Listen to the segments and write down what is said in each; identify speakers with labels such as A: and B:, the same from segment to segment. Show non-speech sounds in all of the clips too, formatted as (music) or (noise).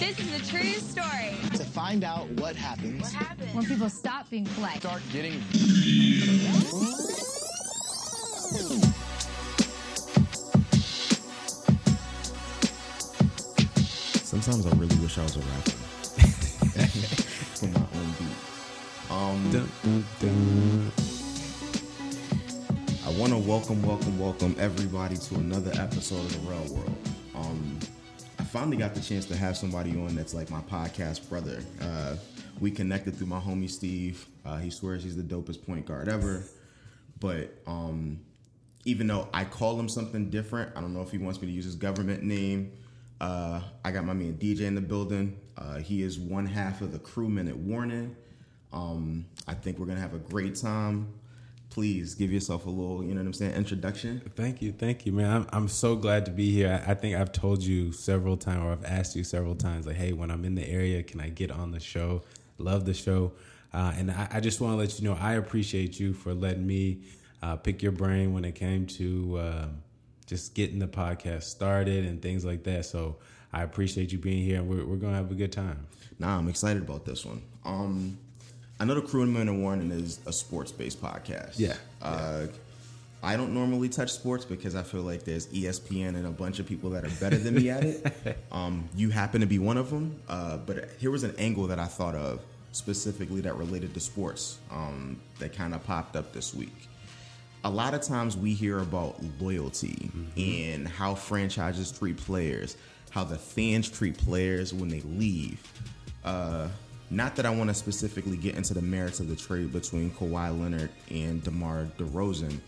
A: This is a true story.
B: To find out what happens,
A: What happened?
C: when people stop being polite.
B: start getting
D: Sometimes I really wish I was a rapper. (laughs) For my own beat. Um,
E: Dun, dun, dun.
D: I want to welcome, welcome, welcome everybody to another episode of The Real World. Um, I finally got the chance to have somebody on that's like my podcast brother. Uh, we connected through my homie Steve. Uh, he swears he's the dopest point guard ever. But um, even though I call him something different, I don't know if he wants me to use his government name. Uh, I got my man DJ in the building. Uh, he is one half of the Crew Minute Warning. Um, I think we're gonna have a great time. Please give yourself a little, you know what I'm saying, introduction.
E: Thank you, thank you, man. I'm, I'm so glad to be here. I, I think I've told you several times, or I've asked you several times, like, hey, when I'm in the area, can I get on the show? Love the show, uh, and I, I just want to let you know I appreciate you for letting me uh, pick your brain when it came to uh, just getting the podcast started and things like that. So I appreciate you being here, and we're, we're gonna have a good time.
D: Nah, I'm excited about this one. Um, I know the Crew Minute Warning is a sports-based podcast.
E: Yeah.
D: Uh, I don't normally touch sports because I feel like there's ESPN and a bunch of people that are better than me at it. (laughs) Um, you happen to be one of them. Uh, but here was an angle that I thought of specifically that related to sports um, that kind of popped up this week. A lot of times we hear about loyalty and how franchises treat players, how the fans treat players when they leave. Uh, not that I want to specifically get into the merits of the trade between Kawhi Leonard and DeMar DeRozan,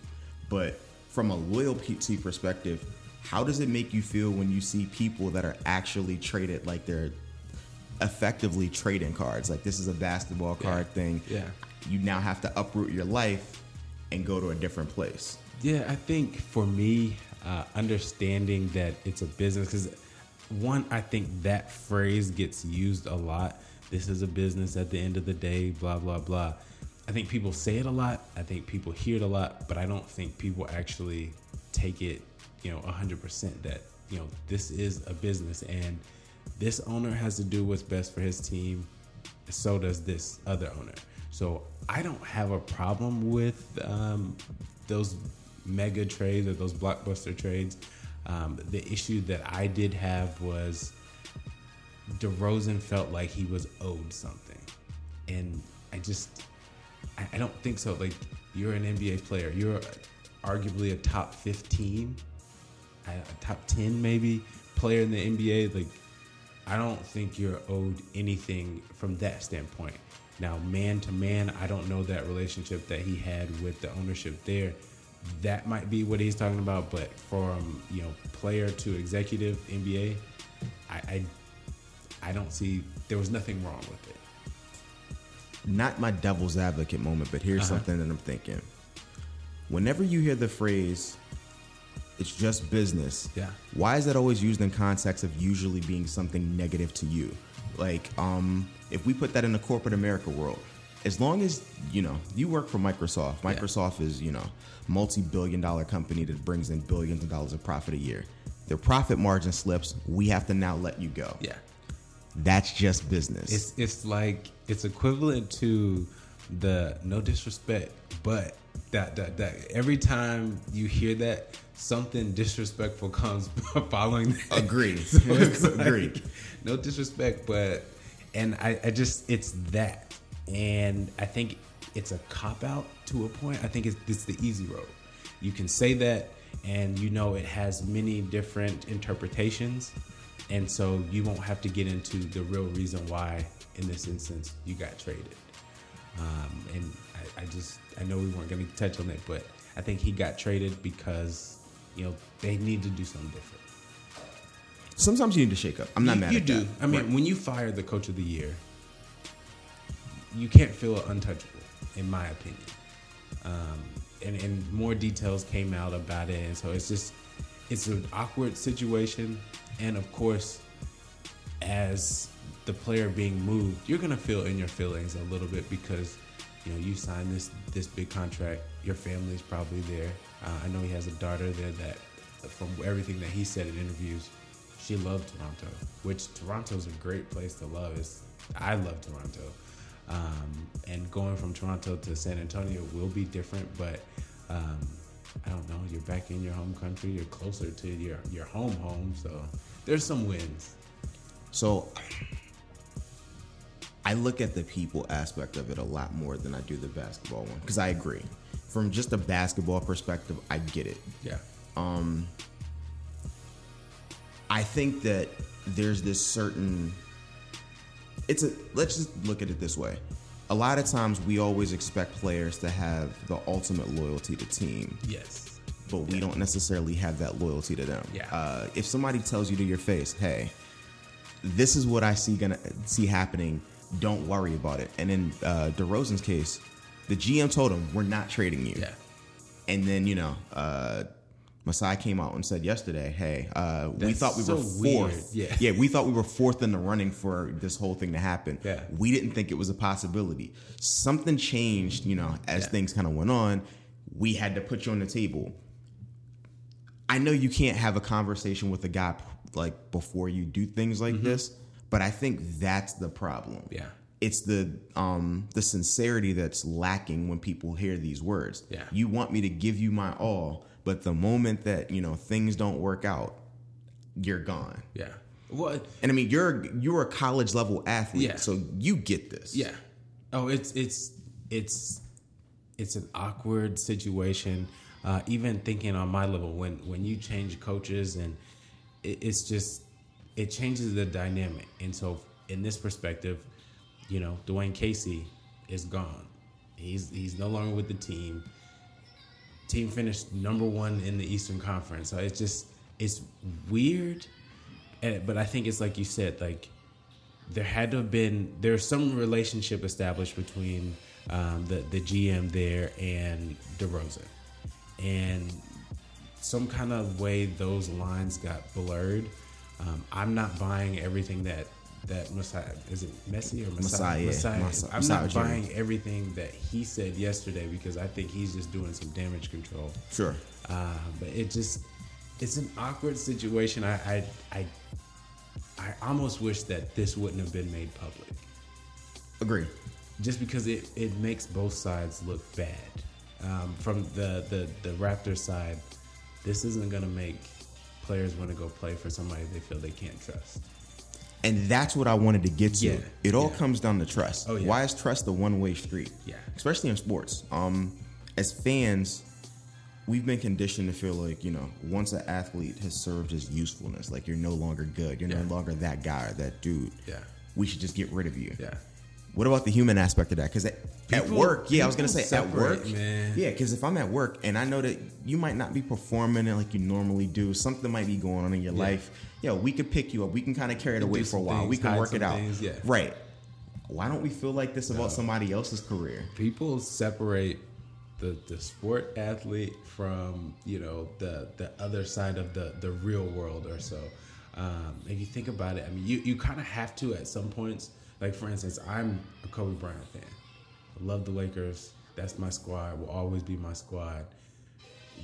D: but from a loyalty perspective, how does it make you feel when you see people that are actually traded like they're effectively trading cards? Like this is a basketball card thing.
E: Yeah.
D: You now have to uproot your life and go to a different place.
E: Yeah, I think for me, uh, understanding that it's a business, because one, I think that phrase gets used a lot. This is a business at the end of the day, blah, blah, blah. I think people say it a lot. I think people hear it a lot, but I don't think people actually take it, you know, 100% that, you know, this is a business and this owner has to do what's best for his team. So does this other owner. So I don't have a problem with um, those mega trades or those blockbuster trades. Um, the issue that I did have was DeRozan felt like he was owed something, and I just I, I don't think so. Like you're an NBA player, you're arguably a top fifteen, a a top ten maybe player in the NBA. Like I don't think you're owed anything from that standpoint. Now, man to man, I don't know that relationship that he had with the ownership there. That might be what he's talking about, but from you know player to executive NBA, I I, I don't see there was nothing wrong with it.
D: not my devil's advocate moment, but here's something that I'm thinking. Whenever you hear the phrase, it's just business,
E: Yeah.
D: why is that always used in context of usually being something negative to you? Like, um, if we put that in the corporate America world, as long as you know you work for Microsoft, Microsoft is you know multi-billion dollar company that brings in billions of dollars of profit a year. Their profit margin slips, we have to now let you go.
E: Yeah.
D: That's just business.
E: It's it's like it's equivalent to the no disrespect, but that that that every time you hear that, something disrespectful (laughs) comes (laughs) following. That.
D: Agreed. (laughs)
E: So like,
D: Agreed.
E: no disrespect, but and I, I just it's that, and I think it's a cop out to a point. I think it's it's the easy road. You can say that, and you know it has many different interpretations, and so you won't have to get into the real reason why, in this instance, you got traded. Um, and I, I just I know we weren't going to touch on it, but I think he got traded because you know they need to do something different.
D: Sometimes you need to shake up. I'm not
E: you,
D: mad
E: you do.
D: that.
E: I mean,
D: Right.
E: when you fire the coach of the year, you can't feel untouchable, in my opinion. Um, and, and more details came out about it, and so it's just it's an awkward situation. And of course, as the player being moved, you're gonna feel in your feelings a little bit because you know you signed this this big contract. Your family's probably there. Uh, I know he has a daughter there that, from everything that he said in interviews, she loved Toronto, which Toronto's a great place to love. It's, I love Toronto. Um, and going from Toronto to San Antonio will be different, but um, I don't know. You're back in your home country. You're closer to your your home home. So there's some wins.
D: So I look at the people aspect of it a lot more than I do the basketball one because I agree. From just a basketball perspective, I get it.
E: Yeah.
D: Um, I think that there's this certain it's a let's just look at it this way. A lot of times we always expect players to have the ultimate loyalty to team,
E: Yes.
D: but we don't necessarily have that loyalty to them.
E: Yeah.
D: Uh, if somebody tells you to your face, "Hey, this is what I see gonna see happening. Don't worry about it." And in uh, DeRozan's case, the GM told him, "We're not trading you."
E: Yeah.
D: And then you know, uh, Masai came out and said yesterday, "Hey, uh, we thought we
E: so
D: were
E: weird.
D: fourth.
E: Yeah.
D: yeah, we thought we were fourth in the running for this whole thing to happen.
E: Yeah.
D: we didn't think it was a possibility. Something changed, you know, as
E: Yeah.
D: things kind of went on. We had to put you on the table. I know you can't have a conversation with a guy like before you do things like this, but I think that's the problem.
E: Mm-hmm. Yeah.
D: It's the um the sincerity that's lacking when people hear these words.
E: Yeah.
D: You want me to give you my all, but the moment that, you know, things don't work out, you're gone.
E: Yeah. Well,
D: And I mean, you're you're a college level athlete,
E: Yeah.
D: so you get this.
E: Yeah. Oh, it's it's it's it's an awkward situation. Uh, even thinking on my level, when when you change coaches and it, it's just it changes the dynamic. And so, in this perspective, you know, Dwane Casey is gone. He's he's no longer with the team. Team finished number one in the Eastern Conference. So it's just it's weird, and, but I think it's like you said, like there had to have been there's some relationship established between um, the the GM there and DeRozan, and some kind of way those lines got blurred. Um, I'm not buying everything that that Messiah is it Messi or Messiah?
D: Messiah.
E: Messiah. I'm
D: Messiah
E: not
D: Jr.
E: buying everything that he said yesterday because I think he's just doing some damage control.
D: Sure.
E: Uh, but it just it's an awkward situation. I, I I I almost wish that this wouldn't have been made public,
D: Agree.
E: just because it, it makes both sides look bad. Um, from the, the the Raptor side, this isn't gonna make players want to go play for somebody they feel they can't trust.
D: And that's what I wanted to get to.
E: Yeah,
D: It all
E: yeah.
D: comes down to trust.
E: Oh, yeah.
D: Why is trust a one way street?
E: Yeah.
D: Especially in sports. Um, as fans, we've been conditioned to feel like, you know, once an athlete has served his usefulness, like you're no longer good. You're no longer that guy or that dude.
E: Yeah.
D: We should just get rid of you.
E: Yeah.
D: What about the human aspect of that? Because at, at work, yeah, I was gonna say at work,
E: man.
D: yeah. Because if I'm at work and I know that you might not be performing it like you normally do, something might be going on in your
E: Yeah.
D: life. Yeah, we could pick you up. We can kind of carry it away for a while.
E: things,
D: we can work it out.
E: things, yeah.
D: Right. Why don't we feel like this about somebody else's career?
E: people separate the the sport athlete from you know the the other side of the the real world or so. Um, if you think about it, I mean, you you kind of have to at some points. Like for instance, I'm a Kobe Bryant fan. I love the Lakers. That's my squad. Will always be my squad.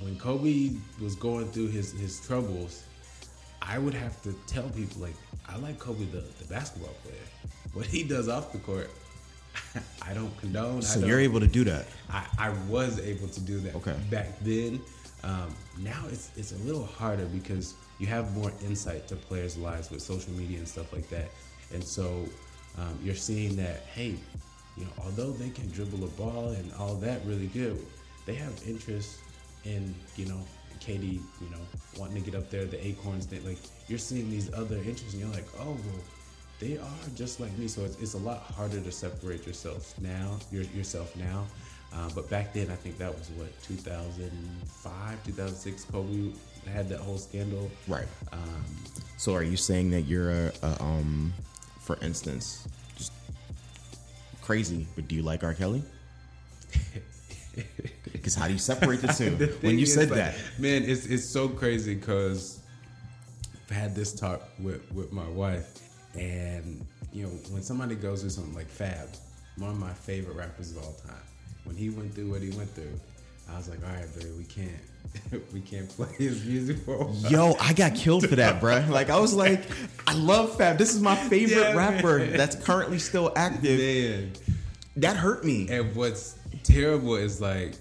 E: When Kobe was going through his his troubles, I would have to tell people like I like Kobe the, the basketball player. What he does off the court, (laughs) I don't condone.
D: So
E: don't,
D: you're able to do that.
E: I, I was able to do that
D: Okay.
E: back then. Um, now it's it's a little harder because you have more insight to players' lives with social media and stuff like that, and so um, you're seeing that hey, you know, although they can dribble a ball and all that really good, they have interest in you know KD, you know, wanting to get up there, the acorns. They like you're seeing these other interests, and you're like, oh well, they are just like me. So it's, it's a lot harder to separate yourself now, your, yourself now. Uh, but back then, I think that was what 2005, 2006. Kobe had that whole scandal.
D: Right.
E: Um,
D: So are you saying that you're a, a um, for instance, just crazy, but do you like R. Kelly? (laughs) Because how do you separate the (laughs) two?
E: The
D: when you said
E: like,
D: that,
E: man, it's it's so crazy because I've had this talk with with my wife, and you know when somebody goes through something like Fab, one of my favorite rappers of all time, when he went through what he went through, I was like, all right, babe, we can't, (laughs) we can't play his music for a while.
D: Yo, I got killed for that, bruh. Like I was like, I love Fab. This is my favorite
E: Yeah,
D: rapper
E: man.
D: that's currently still active.
E: Man.
D: That hurt me.
E: And what's terrible is like,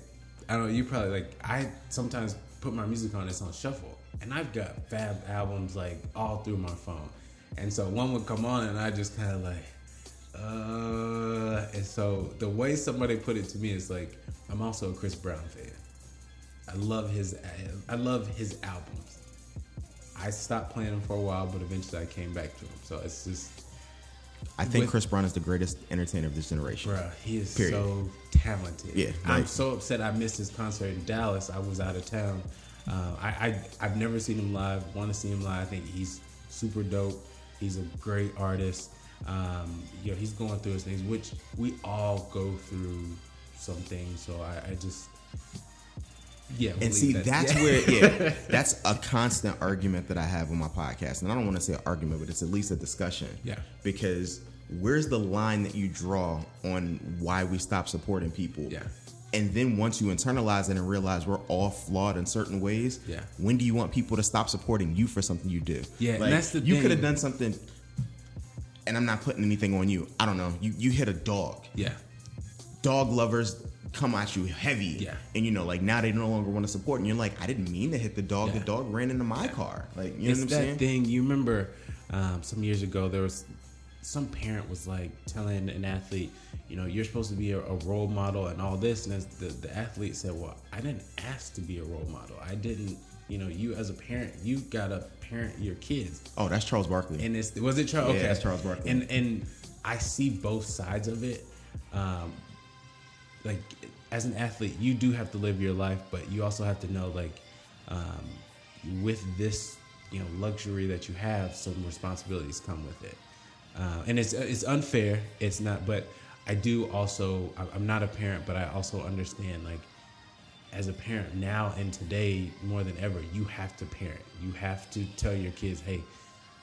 E: I don't know, you probably like, I sometimes put my music on, it's on shuffle. And I've got Fab albums like all through my phone. And so one would come on and I just kind of like, uh, and so the way somebody put it to me is like, I'm also a Chris Brown fan. I love his, I love his albums. I stopped playing them for a while, but eventually I came back to them. So it's just,
D: I think
E: with-
D: Chris Brown is the greatest entertainer of this generation.
E: Bruh, he is
D: Period.
E: so talented.
D: Yeah,
E: I'm so upset I missed his concert in Dallas. I was out of town. Uh, I, I I've never seen him live. Want to see him live? I think he's super dope. He's a great artist. Um, you know, he's going through his things, which we all go through some things. So I, I just yeah.
D: And see,
E: that-
D: that's
E: yeah.
D: where, yeah, (laughs) that's a constant argument that I have on my podcast. And I don't want to say argument, but it's at least a discussion.
E: Yeah.
D: Because where's the line that you draw on why we stop supporting people?
E: Yeah.
D: And then once you internalize it and realize we're all flawed in certain ways,
E: Yeah.
D: when do you want people to stop supporting you for something you do?
E: Yeah,
D: Like,
E: that's the
D: you could have done something, and I'm not putting anything on you. I don't know. You you hit a dog
E: yeah.
D: dog lovers come at you heavy.
E: Yeah.
D: And you know, like now they no longer want to support. And you're like, I didn't mean to hit the dog.
E: Yeah.
D: The dog ran into my car. Like, you know
E: it's
D: what I'm
E: that
D: saying?
E: thing. You remember um, some years ago there was some parent was like telling an athlete, you know, you're supposed to be a, a role model and all this, and as the the athlete said, well, I didn't ask to be a role model. I didn't, you know, you as a parent, you gotta parent your kids.
D: Oh, that's Charles Barkley.
E: And it's was it Charles?
D: Yeah,
E: okay,
D: it's Charles Barkley.
E: And and I see both sides of it. Um, like as an athlete, you do have to live your life, but you also have to know like um, with this you know luxury that you have, some responsibilities come with it. Uh, and it's it's unfair. It's not, but I do also. I'm not a parent, but I also understand like as a parent now and today more than ever, you have to parent. You have to tell your kids, hey,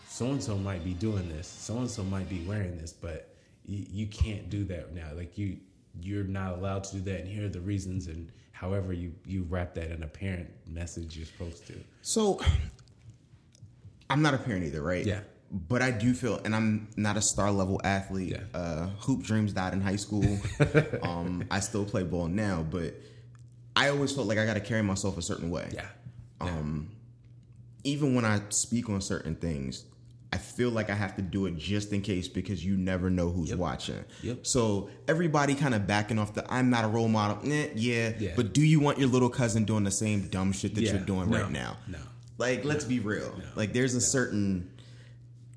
E: so and so might be doing this, so and so might be wearing this, but you can't do that now. Like you, you're not allowed to do that, and here are the reasons. And however you you wrap that in a parent message, you're supposed to.
D: so I'm not a parent either, right?
E: Yeah.
D: But I do feel, and I'm not a star level athlete.
E: Yeah.
D: Uh, hoop dreams died in high school. (laughs) um, I still play ball now, but I always felt like I got to carry myself a certain way.
E: Yeah.
D: Um, even when I speak on certain things, I feel like I have to do it just in case because you never know who's
E: Yep.
D: watching.
E: Yep.
D: So everybody kind of backing off the I'm not a role model. Eh, yeah,
E: Yeah.
D: But do you want your little cousin doing the same dumb shit that
E: Yeah.
D: you're doing
E: No.
D: right now?
E: No.
D: Like, let's be real. Like, there's a certain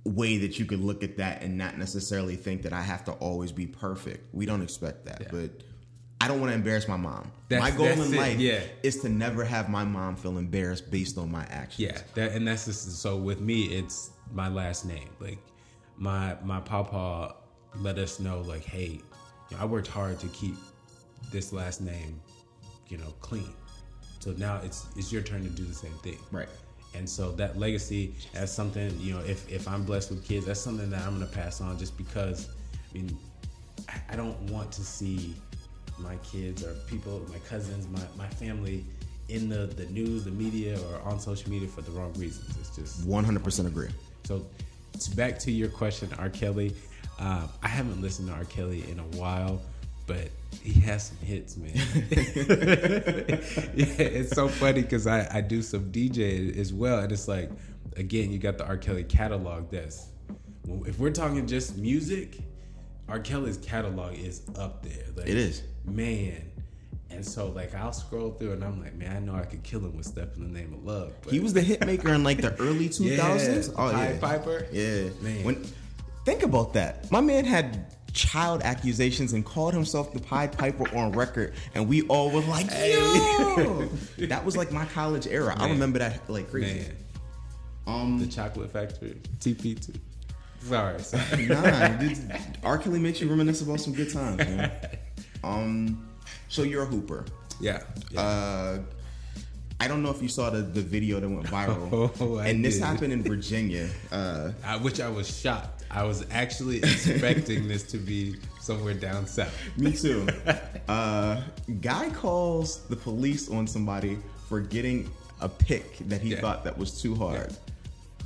D: way that you could look at that and not necessarily think that I have to always be perfect. We don't expect that,
E: Yeah.
D: but I don't want to embarrass my mom.
E: That's-
D: my goal in life
E: yeah.
D: is to never have my mom feel embarrassed based on my actions.
E: Yeah, that and that's just so with me, it's my last name. Like my my papa let us know, like, hey, you know, I worked hard to keep this last name, you know, clean. So now it's it's your turn to do the same thing.
D: Right.
E: And so that legacy as something, you know, if if I'm blessed with kids, that's something that I'm gonna pass on just because I mean I- don't want to see my kids or people, my cousins, my, my family in the, the news, the media, or on social media for the wrong reasons. It's just
D: 100% agree.
E: So. To back to your question, R. Kelly. Um, I haven't listened to R. Kelly in a while, but he has some hits, man. (laughs) yeah, it's so funny because I, I do some DJ as well, and it's like, again, you got the R. Kelly catalog. That's if we're talking just music, R. Kelly's catalog is up there. Like,
D: It is.
E: man. And so, like, I'll scroll through, and I'm like, man, I know I could kill him with "Step in the Name of Love." But
D: He was the hit maker in like the early 2000s. (laughs)
E: Yeah,
D: Oh,
E: Pied
D: yeah.
E: Piper.
D: Yeah.
E: Man.
D: When, think about that. My man had child accusations and called himself the Pied Piper on record, and we all were like, yo! (laughs) that was like my college era. I remember that like crazy.
E: man,
D: Um,
E: the Chocolate Factory, TP2. Sorry, sorry.
D: nah, (laughs) dude, R. Kelly makes you reminisce about some good times, man. Um, so you're a hooper.
E: Yeah. yeah.
D: Uh, I don't know if you saw the, the video that went viral, (laughs)
E: Oh,
D: and this
E: did.
D: happened in Virginia. (laughs) Uh,
E: I, which I was shocked. I was actually (laughs) expecting this to be somewhere down south.
D: Me too. Uh, guy calls the police on somebody for getting a pick that he
E: Yeah.
D: thought that was too hard.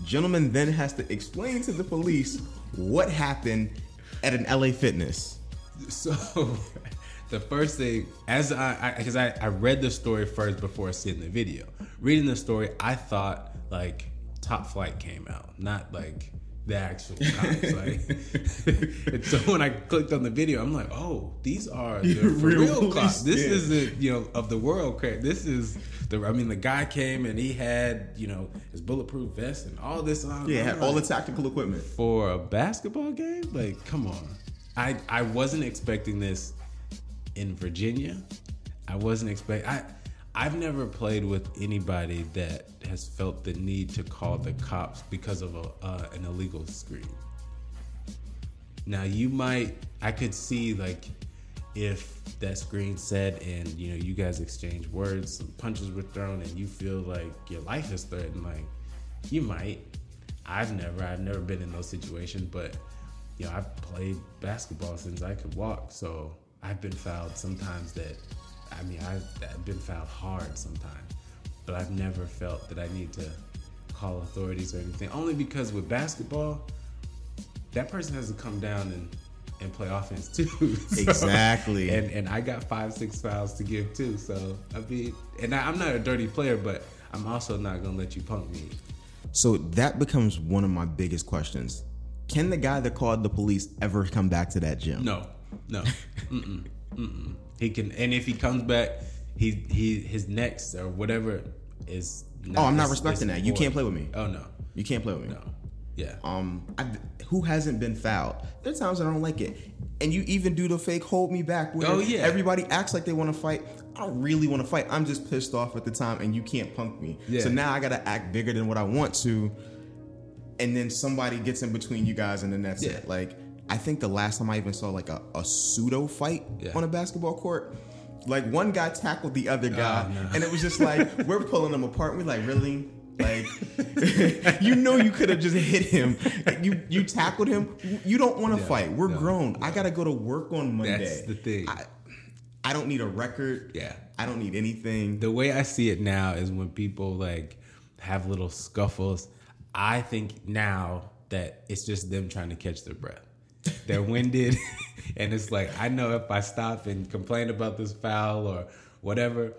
D: Gentleman then has to explain to the police what happened at an LA Fitness.
E: So the first thing, as I, because I, I, read the story first before seeing the video. Reading the story, I thought like Top Flight came out, not like the actual cops. like, (laughs) (laughs) and so when I clicked on the video, I'm like, oh, these are the (laughs)
D: Real
E: real, cops. This
D: yeah.
E: isn't you know of the world. crap. This is the. I mean, the guy came and he had you know his bulletproof vest and all this on.
D: Yeah, had all the tactical equipment.
E: for a basketball game? Like, come on. I I wasn't expecting this in Virginia. I wasn't expecting. I I've never played with anybody that has felt the need to call the cops because of a uh, an illegal screen. Now you might I could see like if that screen said and you know you guys exchange words, punches were thrown, and you feel like your life is threatened, like you might. I've never, I've never been in those situations, but you know, I've played basketball since I could walk, so I've been fouled sometimes. That I mean, I've, I've been fouled hard sometimes, but I've never felt that I need to call authorities or anything. Only because with basketball, that person has to come down and and play offense too. (laughs) So-
D: Exactly.
E: And and I got five six fouls to give too. So I mean, and I, I'm not a dirty player, but I'm also not gonna let you punk me.
D: So that becomes one of my biggest questions. Can the guy that called the police ever come back to that gym?
E: No, no, (laughs) mm-mm, mm-mm. he can, and if he comes back, he he his next or whatever is.
D: Oh, I'm not
E: is-
D: respecting
E: is
D: that. You can't play with me.
E: Oh no,
D: You can't play with me.
E: no, yeah.
D: Um, I, who hasn't been fouled? There are times I don't like it, and you even do the fake hold me back. Where
E: Oh, yeah.
D: everybody acts like they want to fight. I don't really want to fight. I'm just pissed off at the time, and you can't punk me.
E: Yeah.
D: So now I gotta act bigger than what I want to, and then somebody gets in between you guys, and then that's
E: Yeah.
D: it. Like I think the last time I even saw like a, a pseudo fight
E: Yeah.
D: on a basketball court. Like one guy tackled the other guy, ah,
E: no.
D: and it was just like (laughs) we're pulling them apart. We're like, really? Like, (laughs) you know, you could have just hit him. You you tackled him. You don't want to
E: Yeah,
D: fight. We're
E: no,
D: grown. I gotta go to work on Monday.
E: That's the thing.
D: I, I don't need a record.
E: Yeah.
D: I don't need anything.
E: the way I see it now is when people like have little scuffles. I think now that it's just them trying to catch their breath. They're winded, (laughs) and it's like I know if I stop and complain about this foul or whatever,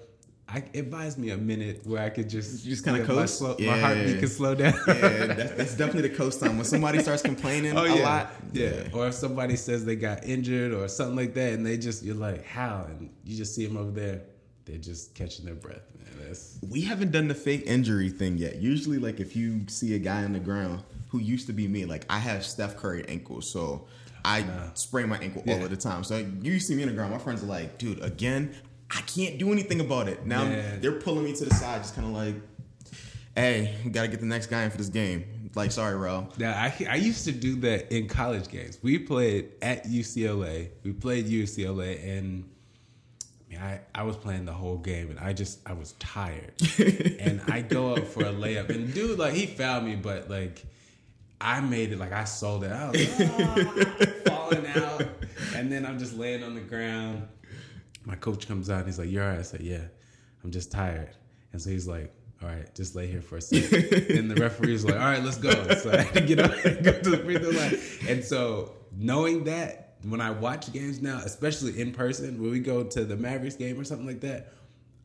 E: I, it buys me a minute where I could just
D: You just kinda
E: my
D: coast?
E: slow- my heartbeat can slow down.
D: yeah, that's, that's definitely the coast time when somebody starts complaining (laughs)
E: Oh
D: a
E: yeah,
D: lot.
E: yeah. Or if somebody says they got injured or something like that, and they just you're like, how? And you just see them over there, they're just catching their breath. Man, that's
D: We haven't done the fake injury thing yet. Usually, like if you see a guy on the ground who used to be me, like I have Steph Curry ankles, so I sprain my ankle all of the time. So you see me on the ground, my friends are like, "Dude, again, I can't do anything about it." Now
E: Yeah.
D: they're pulling me to the side, just kind of like, "Hey, we gotta get the next guy in for this game." Like, sorry, Ro.
E: Now I I used to do that in college games. We played at UCLA. We played UCLA, and I, mean, I I was playing the whole game, and I just I was tired, (laughs) and I go up for a layup, and dude like he fouled me, but like I made it like I sold it. I was "Ah," falling out, and then I'm just laying on the ground. My coach comes out, and he's like, "You're all right." I said, "Yeah, I'm just tired," and so he's like. All right, just lay here for a second. (laughs) and the referee's like, "All right, let's go." So I had to get up and go to the free throw line. And so, knowing that, when I watch games now, especially in person, when we go to the Mavericks game or something like that,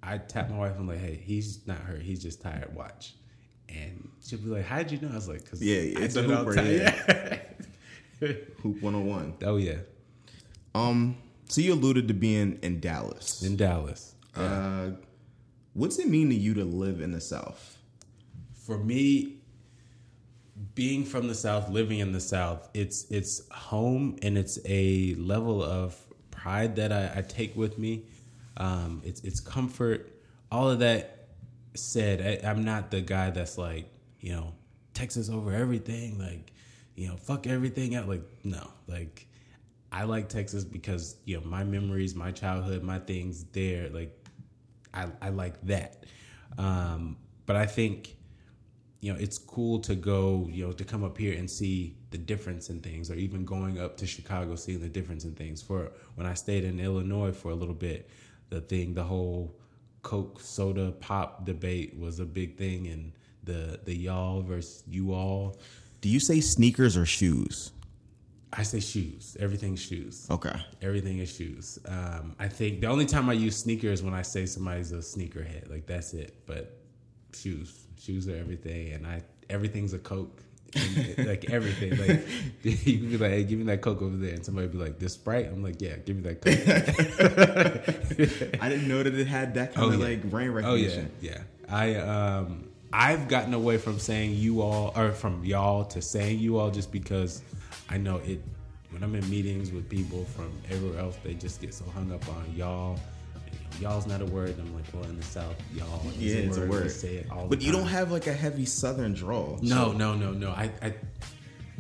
E: I tap my wife and I'm like, "Hey, he's not hurt. He's just tired. Watch." And she'll be like, "How did you know?" I was like, "Cause
D: Yeah,
E: I
D: it's
E: do
D: a
E: it all the
D: hooper,
E: time." (laughs)
D: Hoop 101.
E: oh yeah,
D: Um, so you alluded to being in Dallas.
E: in Dallas.
D: Uh, what's it mean to you to live in the South?
E: for me being from the south living in the south it's it's home and it's a level of pride that i, I take with me um, it's it's comfort all of that said I, i'm not the guy that's like you know texas over everything like you know fuck everything out like no like i like texas because you know my memories my childhood my things there like i, I like that um, but i think you know, it's cool to go, you know, to come up here and see the difference in things, or even going up to Chicago, seeing the difference in things. For when I stayed in Illinois for a little bit, the thing, the whole Coke soda pop debate was a big thing, and the the y'all versus you all.
D: Do you say sneakers or shoes?
E: I say shoes. Everything's shoes.
D: Okay.
E: Everything is shoes. Um, I think the only time I use sneakers when I say somebody's a sneakerhead. Like that's it. But shoes, shoes are everything, and I everything's a Coke. And, like everything, like (laughs) you can be like, "Hey, give me that Coke over there," and somebody be like, "This Sprite." I'm like, "Yeah, give me that Coke." (laughs)
D: I didn't know that it had that kind
E: Oh,
D: of
E: yeah.
D: like brain
E: Oh yeah,
D: recognition.
E: yeah. I um I've gotten away from saying you all or from y'all to saying you all just because I know it when I'm in meetings with people from everywhere else they just get so hung up on y'all. Y'all's not a word. I'm like, well, in the South, y'all is
D: Yeah, it's a
E: We
D: word.
E: say it all
D: But you don't have like a heavy Southern drawl.
E: No, no, no, no. I, I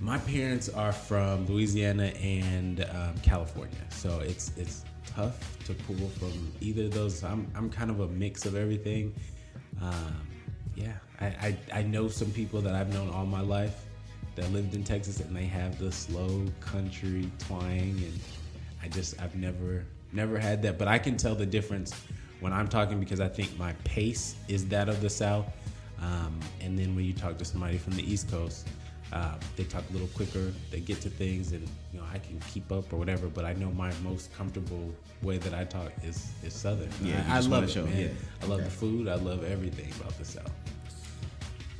E: my parents are from Louisiana and um, California, so it's it's tough to pull from either of those. I'm I'm kind of a mix of everything. Um, yeah, I, I I know some people that I've known all my life that lived in Texas, and they have the slow country twang, and I just I've never never had that, but I can tell the difference when I'm talking because I think my pace is that of the South. Um, and then when you talk to somebody from the East Coast, um, they talk a little quicker. They get to things, and you know I can keep up or whatever. But I know my most comfortable way that I talk is is Southern.
D: Yeah,
E: I, I love it,
D: show-
E: man.
D: yeah.
E: I love
D: Okay.
E: the food. I love everything about the South.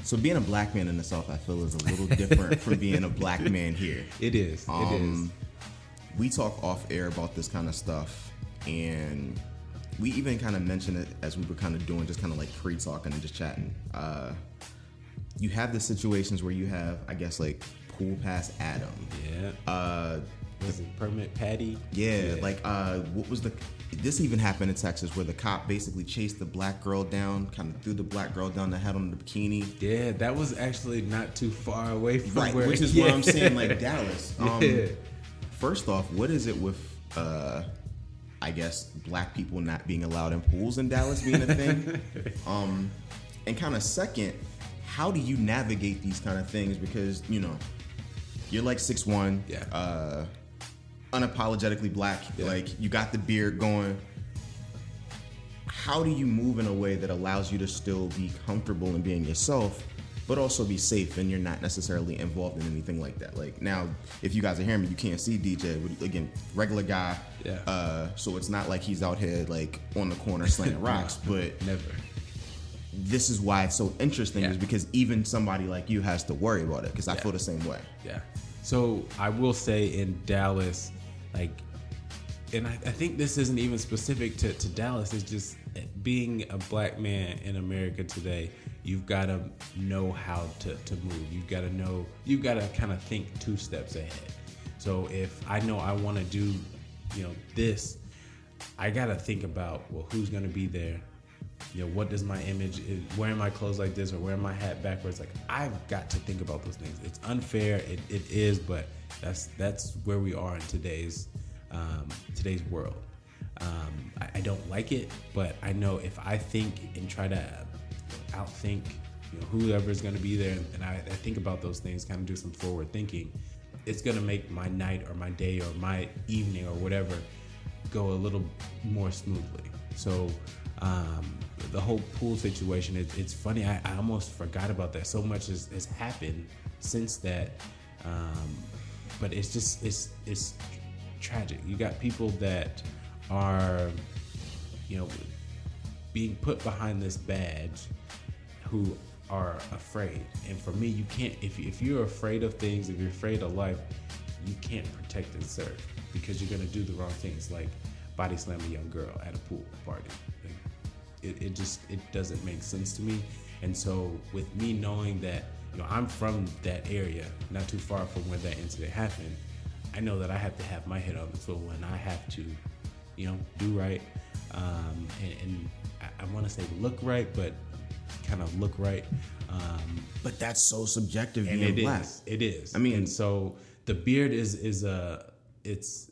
D: So being a black man in the South, I feel is a little different (laughs) from being a black man here.
E: It is. it is.
D: We talk off air about this kind of stuff, and we even kind of mentioned it as we were kind of doing just kind of like pre-talking and just chatting. Uh, you have the situations where you have, I guess, like pool pass Adam.
E: Yeah.
D: Uh,
E: Was it permit Patty?
D: yeah, like uh, what was the? This even happened in Texas where the cop basically chased the black girl down, kind of threw the black girl down the head on the bikini.
E: Yeah, that was actually not too far away from
D: Right,
E: where.
D: which is (laughs)
E: yeah.
D: what I'm saying, like Dallas. (laughs) Um,
E: Yeah.
D: First off, what is it with, uh, I guess, black people not being allowed in pools in Dallas being a thing? (laughs) um, and kind of second, how do you navigate these kind of things? Because you know, you're like six one,
E: Yeah.
D: uh, unapologetically black.
E: Yeah.
D: Like you got the beard going. How do you move in a way that allows you to still be comfortable in being yourself, but also be safe and you're not necessarily involved in anything like that? Like now, if you guys are hearing me, you can't see DJ. Again, regular guy.
E: Yeah.
D: Uh, so it's not like he's out here like on the corner (laughs) slinging rocks, but
E: Never.
D: this is why it's so interesting
E: Yeah.
D: is because even somebody like you has to worry about it because I
E: Yeah.
D: feel the same way.
E: Yeah. So I will say in Dallas, like, and I, I think this isn't even specific to, to Dallas. It's just being a black man in America today. You've got to know how to, to move. You've got to know. You've got to kind of think two steps ahead. So if I know I want to do, you know, this, I got to think about well, who's going to be there. You know, what does my image? Is, wearing my clothes like this or wearing my hat backwards? Like I've got to think about those things. It's unfair. It, it is, but that's that's where we are in today's um, today's world. Um, I, I don't like it, but I know if I think and try to outthink, you know, whoever's going to be there, and I, I think about those things, kind of do some forward thinking, it's going to make my night or my day or my evening or whatever go a little more smoothly. So um, the whole pool situation, it, it's funny. I, I almost forgot about that. So much has, has happened since that, um, but it's just it's it's tragic. You got people that are, you know, being put behind this badge who are afraid. And for me, you can't, if, if you're afraid of things, if you're afraid of life, you can't protect and serve because you're going to do the wrong things like body slam a young girl at a pool party. It, it just, it doesn't make sense to me. And so with me knowing that, you know, I'm from that area, not too far from where that incident happened, I know that I have to have my head on the swivel and I have to, you know, do right. Um, and, and I, I want to say look right, but kind of look right. Um,
D: But that's so subjective
E: and it is,
D: black.
E: It is.
D: I mean-
E: and so the beard is is a it's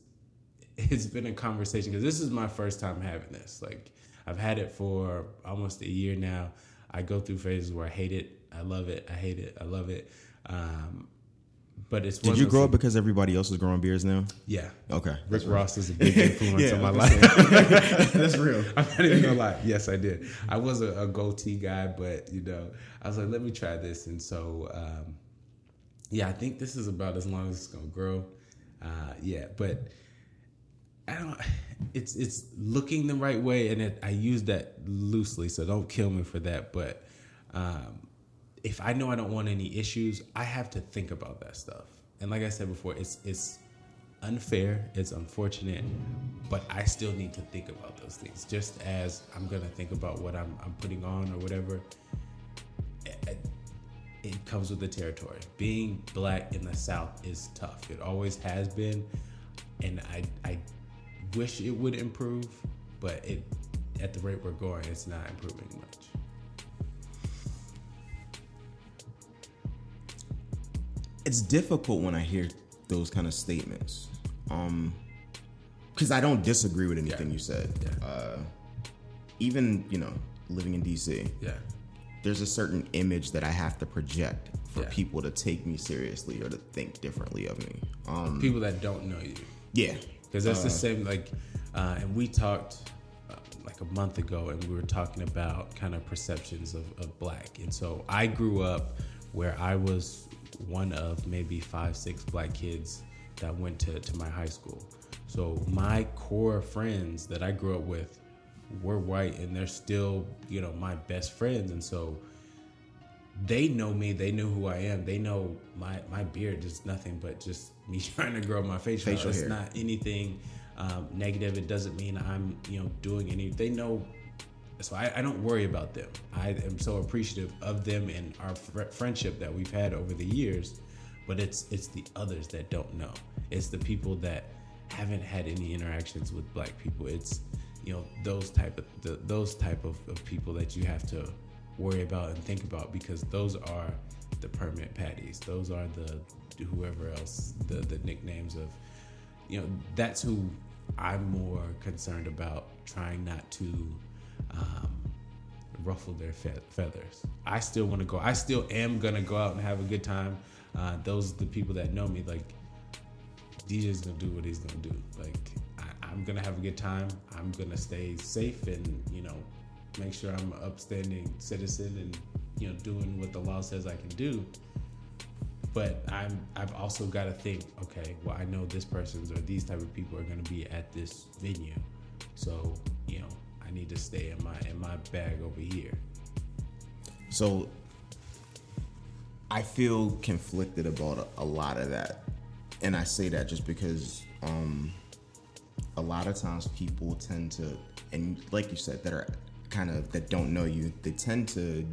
E: it's been a conversation because this is my first time having this. Like I've had it for almost a year now. I go through phases where I hate it, I love it, I hate it, I love it. Um, but it's
D: Did you grow up because everybody else was growing beards now?
E: Yeah.
D: Okay,
E: Rick Ross is a big (laughs) influence
D: Yeah,
E: on my life. (laughs)
D: that's real. (laughs)
E: I'm not even gonna lie. Yes, I did. I was a, a goatee guy, but you know, I was like, let me try this, and so um, yeah, I think this is about as long as it's gonna grow. Uh, yeah, but I don't. It's it's looking the right way, and it, I use that loosely, so don't kill me for that. But um, if I know I don't want any issues, I have to think about that stuff. And like I said before, it's it's unfair, it's unfortunate, but I still need to think about those things. Just as I'm gonna think about what I'm I'm putting on or whatever. It, it comes with the territory. Being black in the South is tough. It always has been, and I I wish it would improve, but it at the rate we're going, it's not improving much.
D: It's difficult when I hear those kind of statements. Um, because I don't disagree with anything
E: Yeah.
D: you said.
E: Yeah.
D: Uh, even you know, living in DC,
E: Yeah.
D: there's a certain image that I have to project for
E: Yeah.
D: people to take me seriously or to think differently of me. Um,
E: People that don't know you.
D: yeah,
E: because that's the same like uh, and we talked uh, like a month ago and we were talking about kind of perceptions of, of black and so i grew up where i was one of maybe five six black kids that went to, to my high school so my core friends that i grew up with were white and they're still you know my best friends and so they know me. They know who I am. They know my my beard is nothing but just (laughs) me trying to grow my facial,
D: Facial
E: hair. It's
D: hair.
E: not anything um, negative. It doesn't mean I'm you know doing any. They know. So I, I don't worry about them. I am so appreciative of them and our fr- friendship that we've had over the years. But it's it's the others that don't know. It's the people that haven't had any interactions with black people. It's you know those type of the, those type of, of people that you have to worry about and think about because those are the permanent patties. Those are the whoever else the the nicknames of you know that's who I'm more concerned about trying not to um, ruffle their fe- feathers. I still want to go. I still am gonna go out and have a good time. Uh, those are the people that know me. Like DJ's gonna do what he's gonna do. Like I, I'm gonna have a good time. I'm gonna stay safe and you know make sure I'm an upstanding citizen and you know doing what the law says I can do. But I'm I've also got to think. Okay, well I know this person's or these type of people are gonna be at this venue, so I need to stay in my in my bag over here.
D: So I feel conflicted about a, a lot of that. And I say that just because um, a lot of times people tend to, and like you said, that are kind of, that don't know you, they tend to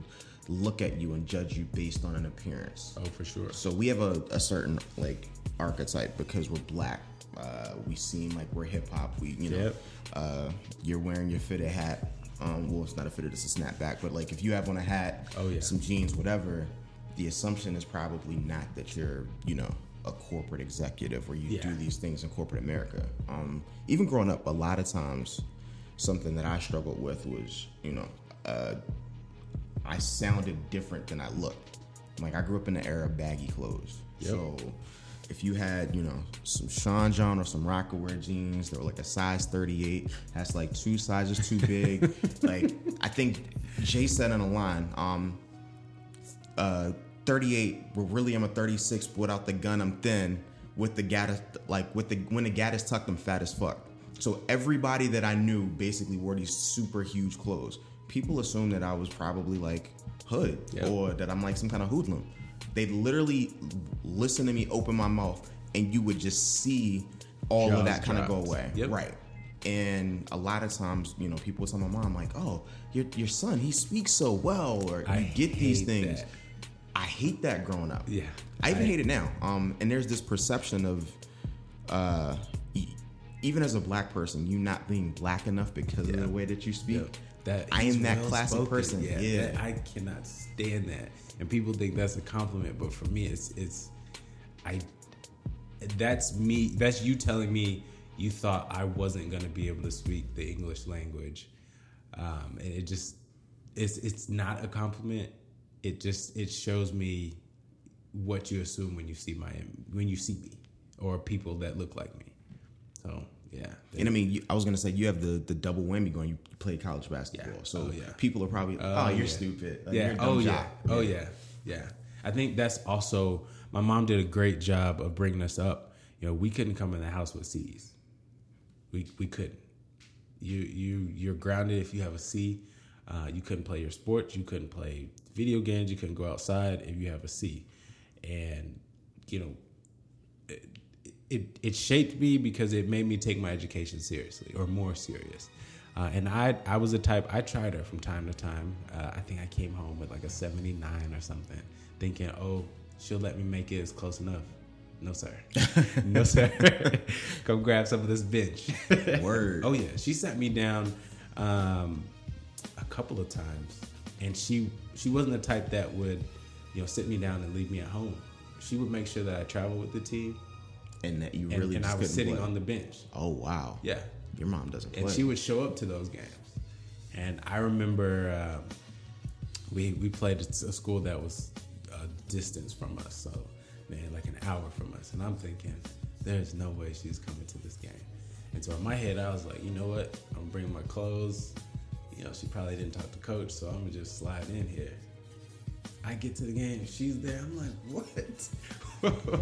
D: look at you and judge you based on an appearance.
E: Oh, for sure.
D: So we have a, a certain like archetype because we're black. Uh, we seem like we're hip hop. We, you know,
E: Yep.
D: uh, you're wearing your fitted hat. Um, well, it's not a fitted; it's a snapback. But like, if you have on a hat,
E: Oh, yeah.
D: some jeans, whatever, the assumption is probably not that you're, you know, a corporate executive or you
E: Yeah.
D: do these things in corporate America. Um, even growing up, a lot of times, something that I struggled with was, you know, uh, I sounded different than I looked. Like I grew up in the era of baggy clothes.
E: Yep.
D: So if you had, you know, some Sean John or some Rocawear jeans that were like a size 38, that's like two sizes too big. (laughs) like I think Jay said on the line, um, uh, 38, but really I'm a 36 without the gun, I'm thin. With the gat, like with the when the gat is tucked, I'm fat as fuck. So everybody that I knew basically wore these super huge clothes. People assumed that I was probably like hood
E: Yep.
D: or that I'm like some kind of hoodlum. They'd literally listen to me open my mouth, and you would just see all of that kind of go away.
E: Yep.
D: Right. And a lot of times, you know, people tell my mom like, "Oh, your your son, he speaks so well," or
E: I
D: you get these things.
E: that.
D: I hate that growing up.
E: Yeah.
D: I even
E: I-
D: hate it now. Um, and there's this perception of, uh, even as a black person, you not being black enough because of the way that you speak.
E: That
D: I am that classic
E: well-spoken.
D: person.
E: Yeah,
D: Yeah.
E: that- I cannot stand that, and people think that's a compliment, but for me, it's it's I. That's me. That's you telling me you thought I wasn't going to be able to speak the English language, um, and it just it's it's not a compliment. It just it shows me what you assume when you see my when you see me or people that look like me. So yeah,
D: And I mean, you, I was gonna say you have the the double whammy going. You play college basketball,
E: Yeah.
D: so
E: Oh, yeah.
D: people are probably, oh, you're
E: yeah.
D: stupid. Like,
E: yeah.
D: you're
E: Oh yeah.
D: jock."
E: Oh yeah. Yeah. I think that's also my mom did a great job of bringing us up. You know, we couldn't come in the house with C's. We we couldn't. You you you're grounded if you have a C. Uh, you couldn't play your sports. You couldn't play video games. You couldn't go outside if you have a C. And you know, it, it, shaped me because it made me take my education seriously or more serious. Uh, and I I was a type I tried her from time to time. Uh, I think I came home with like a 79 or something, thinking, oh, she'll let me make it as close enough. No sir, (laughs) no sir. (laughs) Come grab some of this bench. (laughs)
D: Word.
E: oh yeah, she sat me down um, a couple of times, and she she wasn't the type that would you know sit me down and leave me at home. She would make sure that I traveled with the team,
D: and that you
E: and,
D: really
E: and
D: just
E: I was sitting
D: play.
E: on the bench.
D: Oh wow.
E: Yeah,
D: Your mom doesn't play.
E: and she would show up to those games. And I remember um, we we played a school that was a distance from us, so man, like an hour from us. And I'm thinking, there's no way she's coming to this game. And so in my head, I was like, you know what? I'm bringing my clothes. You know, she probably didn't talk to coach, so I'm gonna just slide in here. I get to the game, she's there. I'm like, what? (laughs)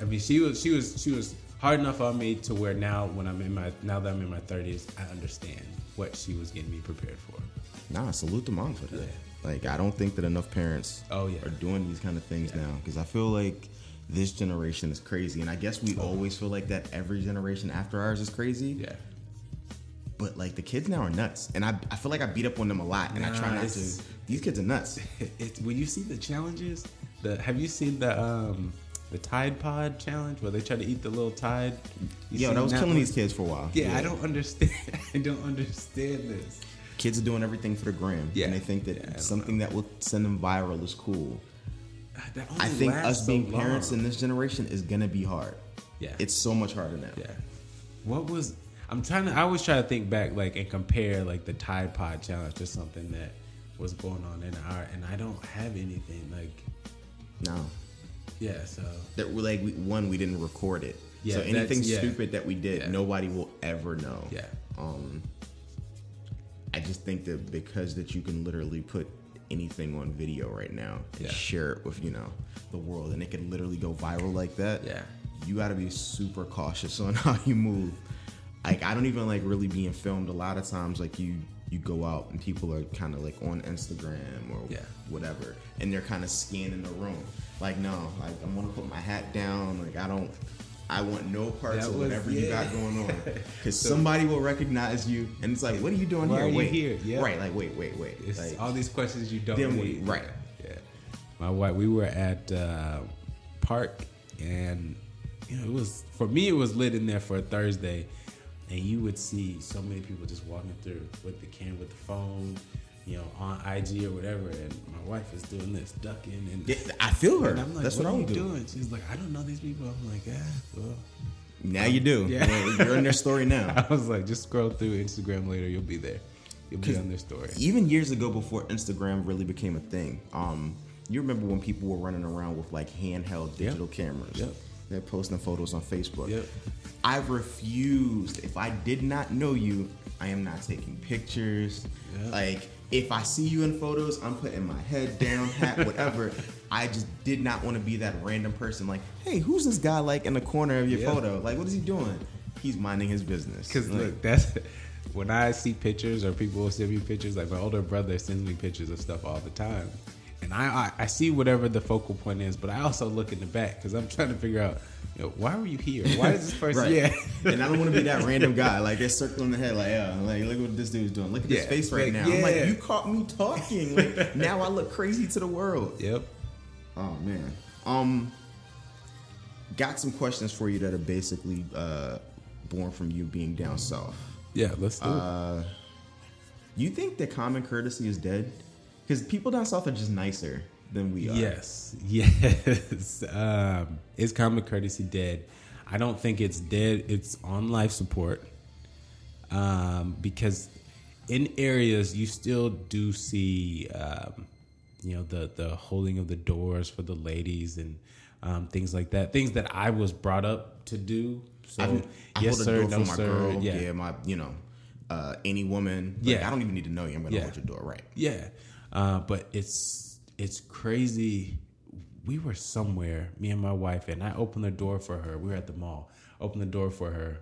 E: I mean, she was she was she was hard enough on me to where now when I'm in my now that I'm in my 30s, I understand what she was getting me prepared for.
D: Nah, salute the mom for that.
E: Yeah.
D: Like, I don't think that enough parents
E: Oh, yeah.
D: are doing these kind of things now because I feel like this generation is crazy, and I guess we always feel like that every generation after ours is crazy.
E: Yeah.
D: But like the kids now are nuts, and I, I feel like I beat up on them a lot, and I try not to. These kids are nuts. (laughs)
E: It's when you see the challenges. The have you seen the um the Tide Pod challenge where they try to eat the little Tide? You
D: Yo, that was killing
E: one?
D: these kids for a while.
E: Yeah, I don't understand. (laughs) I don't understand this.
D: Kids are doing everything for the gram,
E: Yeah.
D: and they think that
E: Yeah,
D: something that will send them viral is cool.
E: Uh, that
D: I think us being
E: so
D: parents in this generation is gonna be hard.
E: Yeah.
D: It's so much harder now.
E: Yeah. What was I'm trying to I always try to think back like and compare like the Tide Pod challenge to something that was going on in our and I don't have anything like
D: No,
E: yeah, so
D: that like we, one we didn't record it.
E: Yeah,
D: so anything
E: yeah.
D: stupid that we did,
E: Yeah.
D: nobody will ever know.
E: Yeah.
D: Um, I just think that because that you can literally put anything on video right now and
E: Yeah.
D: share it with you know the world, and it can literally go viral like that.
E: Yeah.
D: you got to be super cautious on (laughs) how you move. Like I don't even like really being filmed. A lot of times, like you you go out and people are kind of like on Instagram or
E: Yeah.
D: whatever, and they're kind of scanning the room. Like no, like I'm gonna put my hat down. Like I don't. I want no parts
E: That
D: of
E: was-
D: whatever you got going on, (laughs) because somebody will recognize you, and it's like, what are you doing
E: Why
D: here?
E: are you
D: wait,
E: here? Yeah.
D: right? Like wait, wait, wait.
E: it's
D: like,
E: all these questions you don't
D: Then
E: need.
D: right.
E: Yeah. My wife we were at uh park and you know it was for me it was lit in there for a Thursday and you would see so many people just walking through with the camera with the phone you know on IG or whatever and my wife is doing this ducking and
D: Yeah, I feel her.
E: I'm like,
D: That's
E: what,
D: what, I
E: you
D: would do.
E: doing? She's like, I don't know these people. I'm like, yeah, well.
D: Now you do.
E: Yeah.
D: You're in their story now. (laughs)
E: I was like, just scroll through Instagram later. You'll be there. You'll be on their story.
D: even years ago before Instagram really became a thing, um, you remember when people were running around with like handheld digital cameras.
E: Yep.
D: They're posting photos on Facebook.
E: Yep.
D: I refused. If I did not know you, I am not taking pictures.
E: Yep.
D: Like if I see you in photos, I'm putting my head down, hat, (laughs) whatever. I just did not want to be that random person. Like, hey, who's this guy like in the corner of your
E: Yeah.
D: photo? Like, what is he doing? He's minding his business.
E: Because
D: Like,
E: look, that's (laughs) when I see pictures or people send me pictures. Like my older brother sends me pictures of stuff all the time, and I I, I see whatever the focal point is, but I also look in the back because I'm trying to figure out, you know, why were you here? Why is this person?
D: Right.
E: Yeah,
D: and I don't want to be that (laughs) random guy. Like they're circling the head, like, yeah, like look what this dude's doing. Look at his face right
E: like,
D: now. I'm like, you caught me talking. Like now I look crazy to the world.
E: yep.
D: Oh man. Um got some questions for you that are basically uh born from you being down south.
E: Yeah, let's do it.
D: Uh you think that common courtesy is dead? Because people down south are just nicer than we are.
E: Yes, (laughs) yes. Um, is common courtesy dead? I don't think it's dead. It's on life support um, because in areas you still do see um, you know the the holding of the doors for the ladies and um, things like that. Things that I was brought up to do. So
D: I, I
E: yes
D: hold
E: sir, no sir.
D: girl.
E: yeah,
D: Yeah. my you know, uh, any woman. Like,
E: Yeah.
D: I don't even need to know you. I'm gonna
E: Yeah.
D: hold your door, right?
E: Yeah, uh, but it's it's crazy. We were somewhere, me and my wife, and I opened the door for her. We were at the mall. Opened the door for her,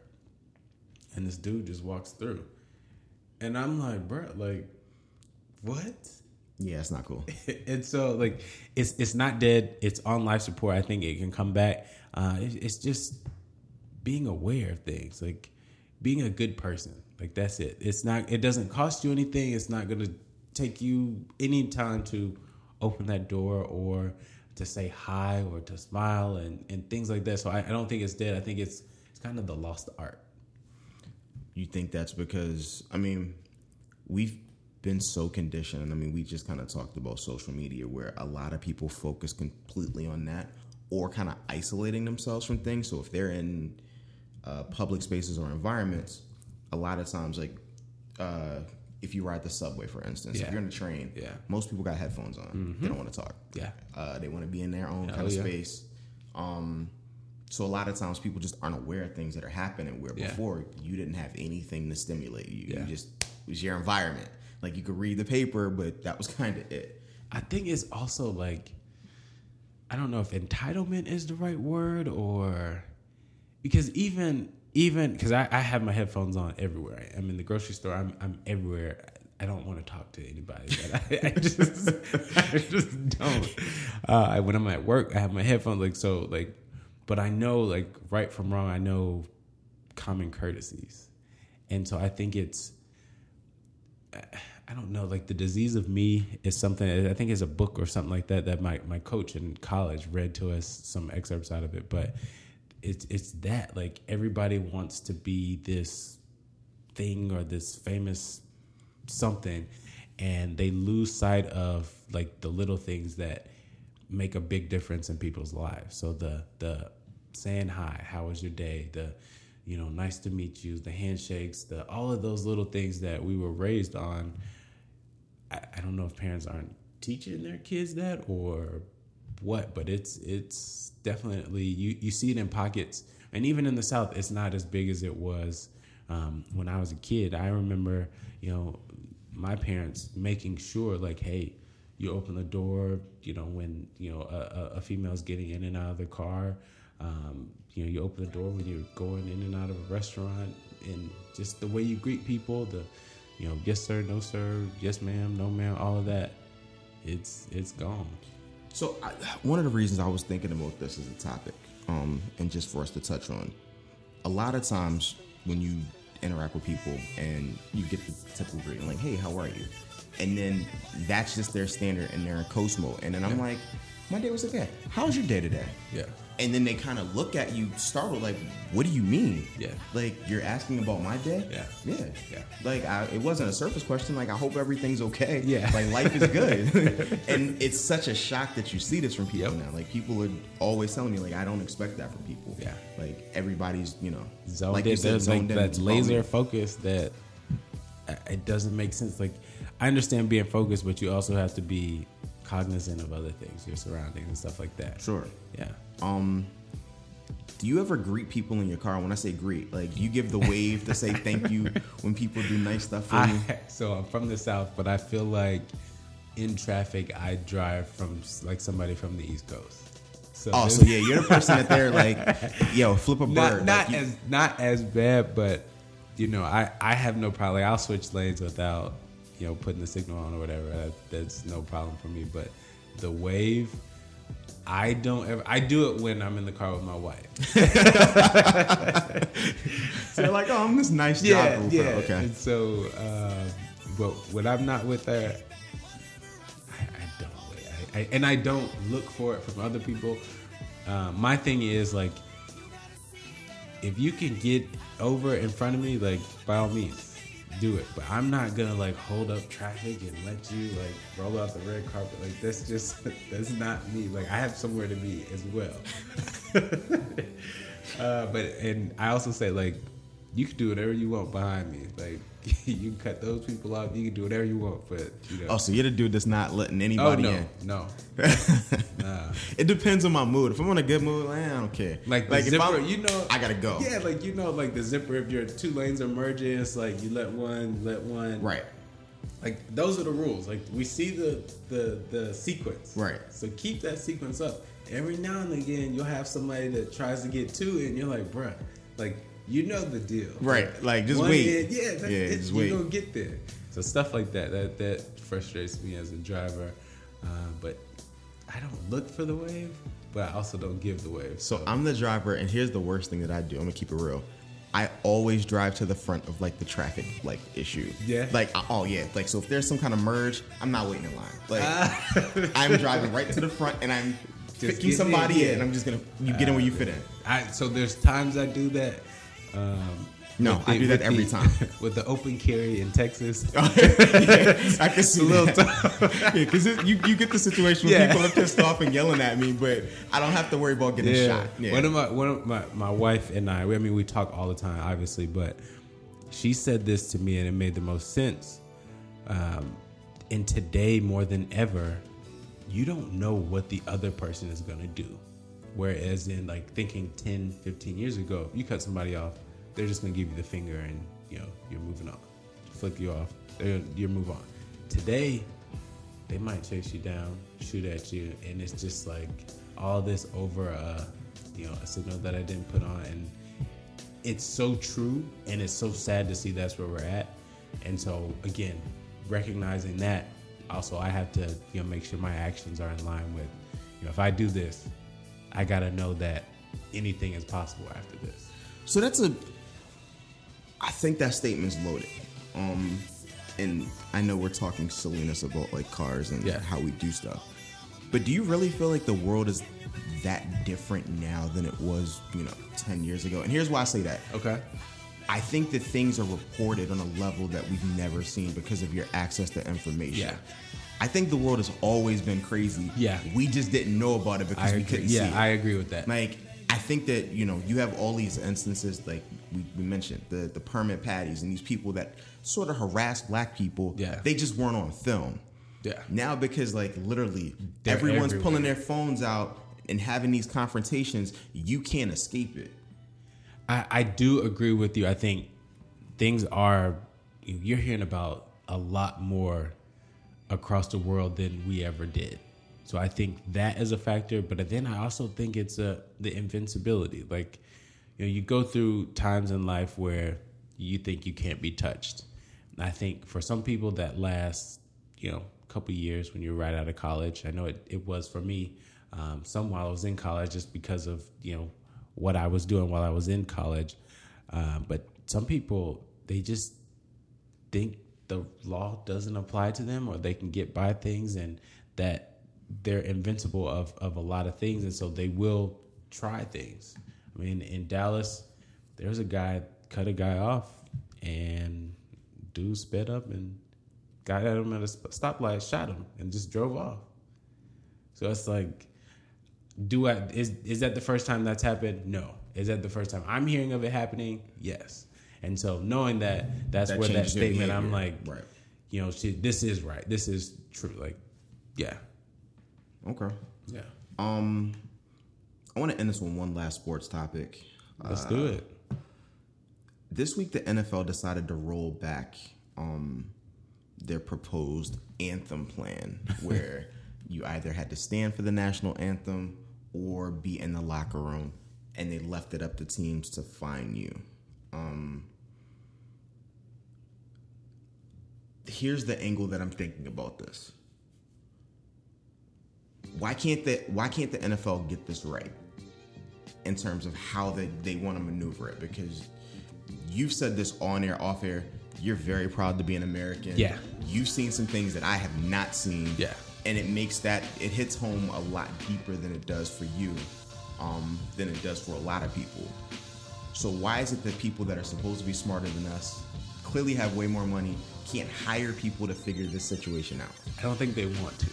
E: and this dude just walks through, and I'm like, bro, like, what?
D: Yeah, it's not cool. (laughs)
E: and so like it's it's not dead. It's on life support. I think it can come back. Uh, it, it's just being aware of things, like being a good person. Like that's it. It's not. It doesn't cost you anything. It's not going to take you any time to open that door or to say hi or to smile and, and things like that. So I, I don't think it's dead. I think it's it's kind of the lost art.
D: You think that's because I mean, we've been so conditioned. I mean, we just kind of talked about social media where a lot of people focus completely on that or kind of isolating themselves from things. So if they're in uh, public spaces or environments, a lot of times, like uh, if you ride the subway, for instance,
E: Yeah.
D: if you're in a train,
E: Yeah.
D: most people got headphones on. They don't want to talk.
E: Yeah.
D: Uh, they want to be in their own kind of
E: yeah.
D: space. Um, so a lot of times people just aren't aware of things that are happening where
E: Yeah.
D: before you didn't have anything to stimulate you.
E: Yeah.
D: You just it was your environment. Like you could read the paper, but that was (laughs) kind of it.
E: I think it's also like I don't know if entitlement is the right word or because even even because I, I have my headphones on everywhere. I'm in the grocery store. I'm I'm everywhere. I don't want to talk to anybody. I, I just (laughs) I just don't. Uh, when I'm at work, I have my headphones like so like, but I know like right from wrong. I know common courtesies, and so I think it's I don't know, like the disease of me is something I think is a book or something like that that my, my coach in college read to us some excerpts out of it. But it's it's that like everybody wants to be this thing or this famous something and they lose sight of like the little things that make a big difference in people's lives. So the the saying hi, how was your day? The you know, nice to meet you, the handshakes, the all of those little things that we were raised on. I, I don't know if parents aren't teaching their kids that or what, but it's it's definitely you you see it in pockets, and even in the South, it's not as big as it was um, when I was a kid. I remember, you know, my parents making sure like, hey, you open the door, you know, when you know a, a- female's getting in and out of the car. Um, you know, you open the door when you're going in and out of a restaurant, and just the way you greet people, the you know, yes sir, no sir, yes ma'am, no ma'am, all of that, it's it's gone.
D: So I, one of the reasons I was thinking about this as a topic, um, and just for us to touch on, a lot of times when you interact with people and you get the typical greeting like, "Hey, how are you?" and then that's just their standard and they're in coast mode, and then I'm like, "My day was okay. How's your day today?"
E: Yeah.
D: And then they kind of look at you startled, like, "What do you mean?"
E: Yeah.
D: Like you're asking about my day?
E: Yeah.
D: Yeah.
E: Yeah.
D: Like I, it wasn't a surface question. Like I hope everything's okay.
E: Yeah.
D: Like life is good. (laughs) and it's such a shock that you see this from people
E: Yep.
D: now. Like people are always telling me, like I don't expect that from people.
E: Yeah.
D: Like everybody's, you know,
E: zoned
D: like
E: in.
D: you said,
E: There's like
D: in.
E: that laser focus that uh, it doesn't make sense. Like I understand being focused, but you also have to be cognizant of other things, your surroundings and stuff like that.
D: Sure.
E: Yeah.
D: Um, do you ever greet people in your car? When I say greet, like you give the wave to say thank you (laughs) when people do nice stuff for you. (laughs)
E: So I'm from the south, but I feel like in traffic I drive from like somebody from the East Coast. So
D: Oh, so yeah, you're the person that they're like, (laughs) yo, flip a
E: not
D: bird.
E: not
D: Like, you-
E: as not as bad, but you know, I I have no problem. Like, I'll switch lanes without you know putting the signal on or whatever. That, that's no problem for me. But the wave, I don't ever. I do it when I'm in the car with my wife. (laughs)
D: so like, oh, I'm this nice
E: yeah,
D: job.
E: yeah.
D: Okay.
E: And so, um, but when I'm not with her, I, I don't. I, I, and I don't look for it from other people. Uh, my thing is like, if you can get over in front of me, like by all means, do it. But I'm not gonna like hold up traffic and let you like roll out the red carpet. Like that's just (laughs) that's not me. Like I have somewhere to be as well. (laughs) uh, but and I also say like you can do whatever you want behind me. Like (laughs) you can cut those people off. You can do whatever you want, but you know.
D: Oh, so you're the dude that's not letting
E: Oh
D: anybody
E: no,
D: in.
E: no. nah. (laughs)
D: It depends on my mood. If I'm in a good mood, eh, I don't care.
E: Like
D: if
E: zipper,
D: I'm-
E: you know.
D: I gotta go.
E: Yeah, like you know, like the zipper. If your two lanes are merging, it's like you let one, let one.
D: Right.
E: Like those are the rules. Like we see the the the sequence.
D: Right.
E: So keep that sequence up. Every now and again, you'll have somebody that tries to get to it, and you're like, bruh, like you know the deal.
D: Right. Like, just
E: one
D: wait.
E: end- yeah, that's
D: Yeah,
E: it.
D: just
E: You're
D: wait.
E: gonna get there. So stuff like that that that frustrates me as a driver. Uh, but I don't look for the wave, but I also don't give the wave.
D: So I'm the driver, and here's the worst thing that I do. I'm gonna keep it real. I always drive to the front of like the traffic like issue.
E: Yeah.
D: Like oh yeah. Like so if there's some kind of merge, I'm not waiting in line. Like
E: Ah. (laughs)
D: I'm driving right to the front, and I'm picking
E: get in,
D: somebody in, and I'm just gonna you get in where you fit in.
E: I so there's times I do that. Um,
D: No,
E: with
D: I do that every
E: the-
D: time. (laughs)
E: with the open carry in Texas. (laughs)
D: yeah, I can see
E: a little
D: that. (laughs) yeah, because you you get the situation where
E: Yeah.
D: people are pissed off and yelling at me, but I don't have to worry about getting shot. Yeah.
E: One of my one of my my wife and I. I mean, we talk all the time, obviously, but she said this to me, and it made the most sense. Um, and today, more than ever, you don't know what the other person is going to do. Whereas in like thinking 10, 15 years ago, you cut somebody off, they're just to give you the finger and, you know, you're moving on. Flick you off, you move on. Today, they might chase you down, shoot at you, and it's just like all this over a, you know, a signal that I didn't put on, and it's so true, and it's so sad to see that's where we're at. And so again, recognizing that, also I have to, you know, make sure my actions are in line with, you know, if I do this, I gotta know that anything is possible after this.
D: So that's a. I think that statement's loaded. Um, and I know we're talking silliness about like cars and
E: Yeah.
D: how we do stuff, but do you really feel like the world is that different now than it was, you know, ten years ago? And here's why I say that.
E: Okay.
D: I think that things are reported on a level that we've never seen because of your access to information.
E: Yeah.
D: I think the world has always been crazy.
E: Yeah.
D: We just didn't know about it because
E: I
D: we
E: agree.
D: couldn't
E: Yeah,
D: see it.
E: I agree with that.
D: Like, I think that, you know, you have all these instances, like we, we mentioned, the, the permit patties and these people that sort of harass black people.
E: Yeah.
D: They just weren't on film.
E: Yeah.
D: Now, because, like, literally
E: They're
D: everyone's
E: everywhere.
D: pulling their phones out and having these confrontations, you can't escape it.
E: I, I do agree with you. I think things are you're hearing about a lot more across the world than we ever did. So I think that is a factor, but then I also think it's a the invincibility. Like you know, you go through times in life where you think you can't be touched. And I think for some people that lasts, you know, a couple years when you're right out of college. I know it, it was for me. Um, some while I was in college, just because of you know what I was doing while I was in college. Um, but some people they just think the law doesn't apply to them, or they can get by things, and that they're invincible of of a lot of things, and so they will try things. I mean, in Dallas, there's a guy cut a guy off, and dude sped up and got at him at a stoplight, shot him, and just drove off. So it's like, do I is is that the first time that's happened? No. Is that the first time I'm hearing of it happening? Yes. And so knowing that, that's
D: That
E: where that statement, I'm like,
D: Right.
E: you know, shit, this is right. This is true. Like, yeah,
D: Okay.
E: yeah.
D: Um, I want to end this on one last sports topic.
E: Let's
D: Uh,
E: do it.
D: This week, the NFL decided to roll back um, their proposed anthem plan, (laughs) where you either had to stand for the national anthem or be in the locker room, and they left it up to teams to fine you. Um, here's the angle that I'm thinking about this. Why can't the Why can't the NFL get this right in terms of how they, they want to maneuver it? Because you've said this on air, off air. You're very proud to be an American.
E: Yeah.
D: You've seen some things that I have not seen.
E: Yeah.
D: And it makes that it hits home a lot deeper than it does for you, um, than it does for a lot of people. So why is it that people that are supposed to be smarter than us, clearly have way more money, can't hire people to figure this situation out?
E: I don't think they want to,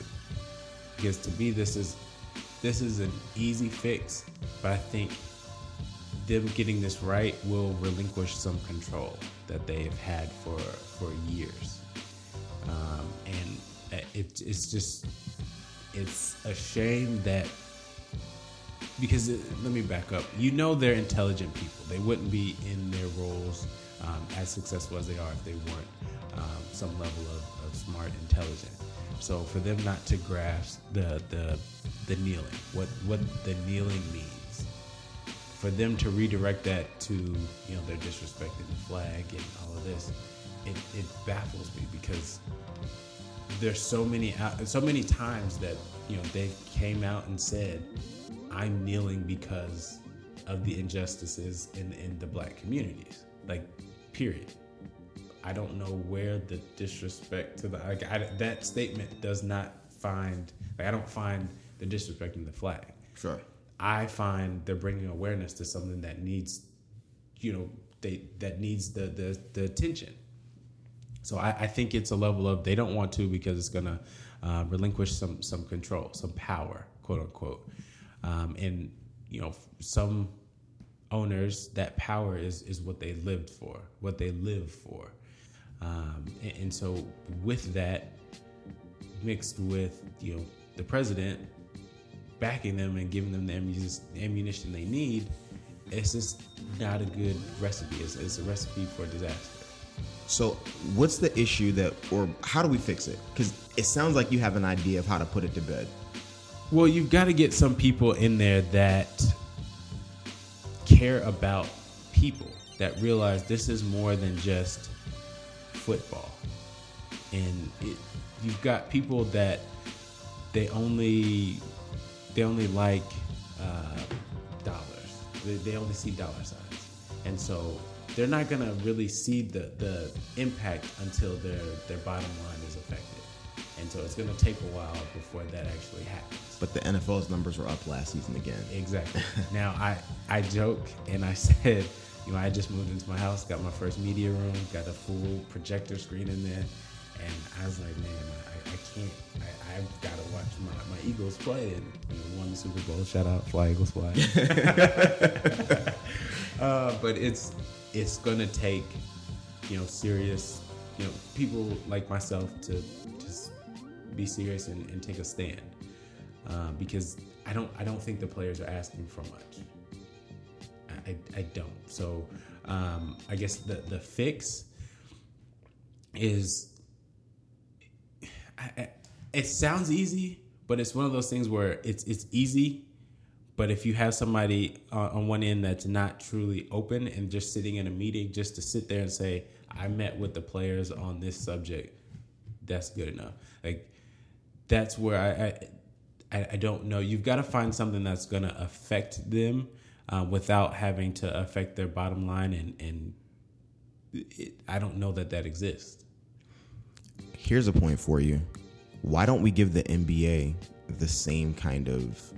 E: because to me, this is this is an easy fix. But I think them getting this right will relinquish some control that they've had for for years, um, and uh, it, it's just it's a shame that because it, let me back up. You know they're intelligent people. They wouldn't be in their roles um, as successful as they are if they weren't um, some level of, of smart, intelligent. So for them not to grasp the the the kneeling, what what the kneeling means, for them to redirect that to you know they're disrespecting the flag and all of this, it, it baffles me because there's so many uh, so many times that you know they came out and said, "I'm kneeling because of the injustices in in the black communities." Like, period. I don't know where the disrespect to the like, I, that statement does not find. Like, I don't find the disrespecting the flag.
D: Sure.
E: I find they're bringing awareness to something that needs, you know, they that needs the the, the attention. So I, I think it's a level of they don't want to because it's gonna uh, relinquish some some control, some power, quote unquote, um, and you know some owners that power is is what they lived for, what they live for, um, and, and so with that mixed with you know the president backing them and giving them the ammunition they need, it's just not a good recipe. It's, it's a recipe for disaster.
D: So, what's the issue that, or how do we fix it? Because it sounds like you have an idea of how to put it to bed.
E: Well, you've got to get some people in there that care about people, that realize this is more than just football. And it, you've got people that they only they only like uh, dollars. They, they only see dollar signs, and so they're not gonna really see the the impact until their their bottom line is affected. And so it's gonna take a while before that actually happens.
D: But the NFL's numbers were up last season again.
E: Exactly. (laughs) now I I joke and I (laughs) said. You know, I just moved into my house, got my first media room, got a full projector screen in there, and I was like, man, I, I can't. I, I've got to watch my, my Eagles play and you know, won the Super Bowl. Shout out, fly Eagles, fly. (laughs) (laughs) uh, but it's it's gonna take you know serious you know people like myself to just be serious and, and take a stand uh, because I don't I don't think the players are asking for much. I, I don't. So um, I guess the the fix is I, it sounds easy, but it's one of those things where it's it's easy, but if you have somebody on, on one end that's not truly open and just sitting in a meeting just to sit there and say, "I met with the players on this subject," that's good enough. Like that's where I I, I don't know. You've got to find something that's going to affect them uh, without having to affect their bottom line, and and it, I don't know that that exists.
D: Here's a point for you. Why don't we give the NBA the same kind of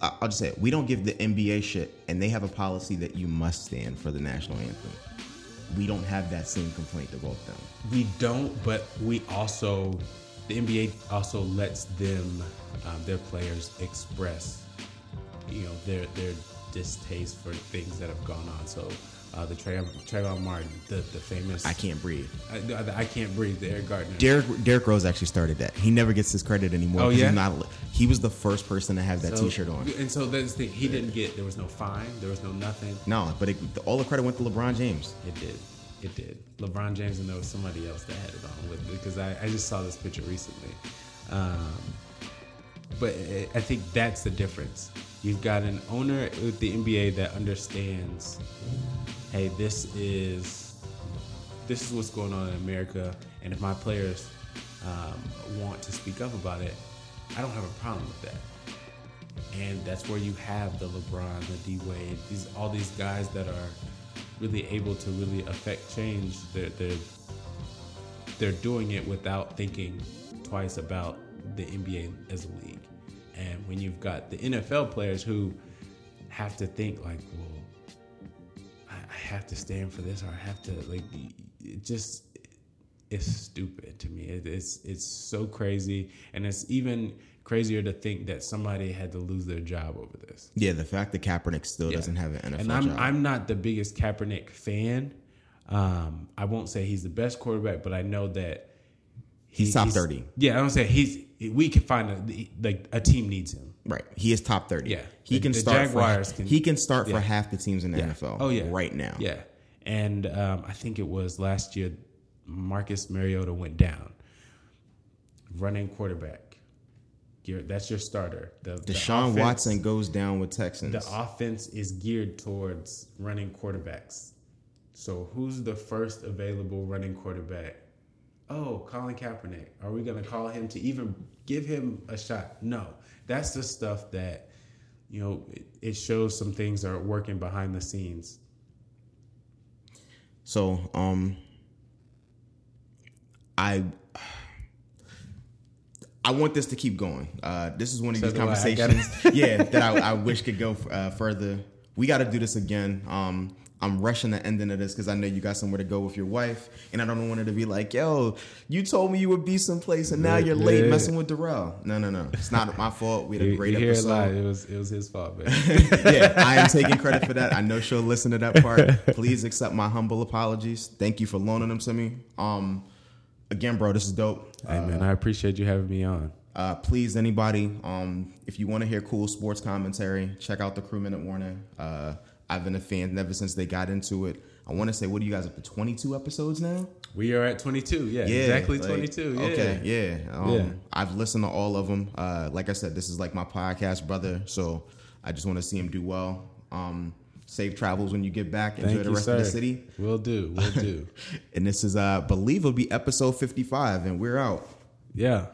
D: I'll just say it. We don't give the NBA shit, and they have a policy that you must stand for the national anthem. We don't have that same complaint about them.
E: We don't, but we also, the NBA also lets them, um, their players express, you know, their their distaste for things that have gone on. So uh, the Trayvon, Trayvon Martin, the, the famous.
D: I can't breathe.
E: I, I, can't breathe. The Eric Gardner.
D: Derrick Derrick Rose actually started that. He never gets his credit anymore.
E: Oh yeah.
D: Not, he was the first person to have that
E: so,
D: T-shirt on.
E: And so that's the thing. He didn't get. There was no fine. There was no nothing.
D: No, but it, all the credit went to LeBron James.
E: It did. It did. LeBron James and there was somebody else that had it on with it because I, I just saw this picture recently. Um, but I think that's the difference. You've got an owner with the NBA that understands hey, this is this is what's going on in America, and if my players um, want to speak up about it, I don't have a problem with that. And that's where you have the LeBron, the D Wade, these all these guys that are really able to really affect change. They're they're they're doing it without thinking twice about the NBA as a league. And when you've got the NFL players who have to think like, well, I have to stand for this or I have to like it just it's stupid to me. It, it's it's so crazy, and it's even crazier to think that somebody had to lose their job over this.
D: Yeah, the fact that Kaepernick still
E: Yeah.
D: doesn't have an NFL
E: and I'm
D: job.
E: I'm not the biggest Kaepernick fan. Um, I won't say he's the best quarterback, but I know that
D: He's top 30.
E: Yeah, I don't say he's. We can find a like a team needs him.
D: right. He is top thirty.
E: Yeah.
D: He
E: The-
D: can
E: the
D: start.
E: Jaguars
D: for,
E: can-
D: he can start
E: yeah.
D: for half the teams in the NFL.
E: Oh yeah,
D: right now.
E: Yeah, and um, I think it was last year. Marcus Mariota went down. Running quarterback. You're, that's your starter. The, the
D: Deshaun
E: offense-
D: Watson goes down with Texans.
E: The offense is geared towards running quarterbacks. So who's the first available running quarterback? Oh, Colin Kaepernick. Are we going to call him to even give him a shot? No. That's the stuff that, you know, it, it shows some things are working behind the scenes.
D: So, um, I I want this to keep going. Uh, this is one of
E: So
D: these
E: do I. I
D: conversations, yeah, that I, I wish could go uh, further. We got to do this again. Um, I'm rushing the ending of this because I know you got somewhere to go with your wife, and I don't want her to be like, "Yo, you told me you would be someplace, and now
E: Yeah,
D: you're late
E: yeah.
D: messing with Darrell." No, no, no. It's not my fault. We had a great
E: you hear it
D: episode.
E: live. It was it was his fault, man. (laughs)
D: yeah, I am taking (laughs) credit for that. I know she'll listen to that part. Please accept my humble apologies. Thank you for loaning them to me. Um, again, bro, this is dope.
E: hey man, I appreciate you having me on.
D: Uh, please, anybody, um, if you want to hear cool sports commentary, check out the Crew Minute Warning. Uh, I've been a fan ever since they got into it. I want to say, what are you guys up to? Twenty two episodes now.
E: We are at 22. Yeah, exactly
D: like,
E: 22. Yeah.
D: Okay, yeah. Um,
E: Yeah.
D: I've listened to all of them. Uh, like I said, this is like my podcast brother, so I just want to see him do well. Um, safe travels when you get back. Enjoy
E: Thank
D: the
E: you,
D: rest
E: sir.
D: of the city.
E: We'll do. We'll do. (laughs)
D: And this is, uh, believe, it'll be episode fifty five, and we're out.
E: yeah.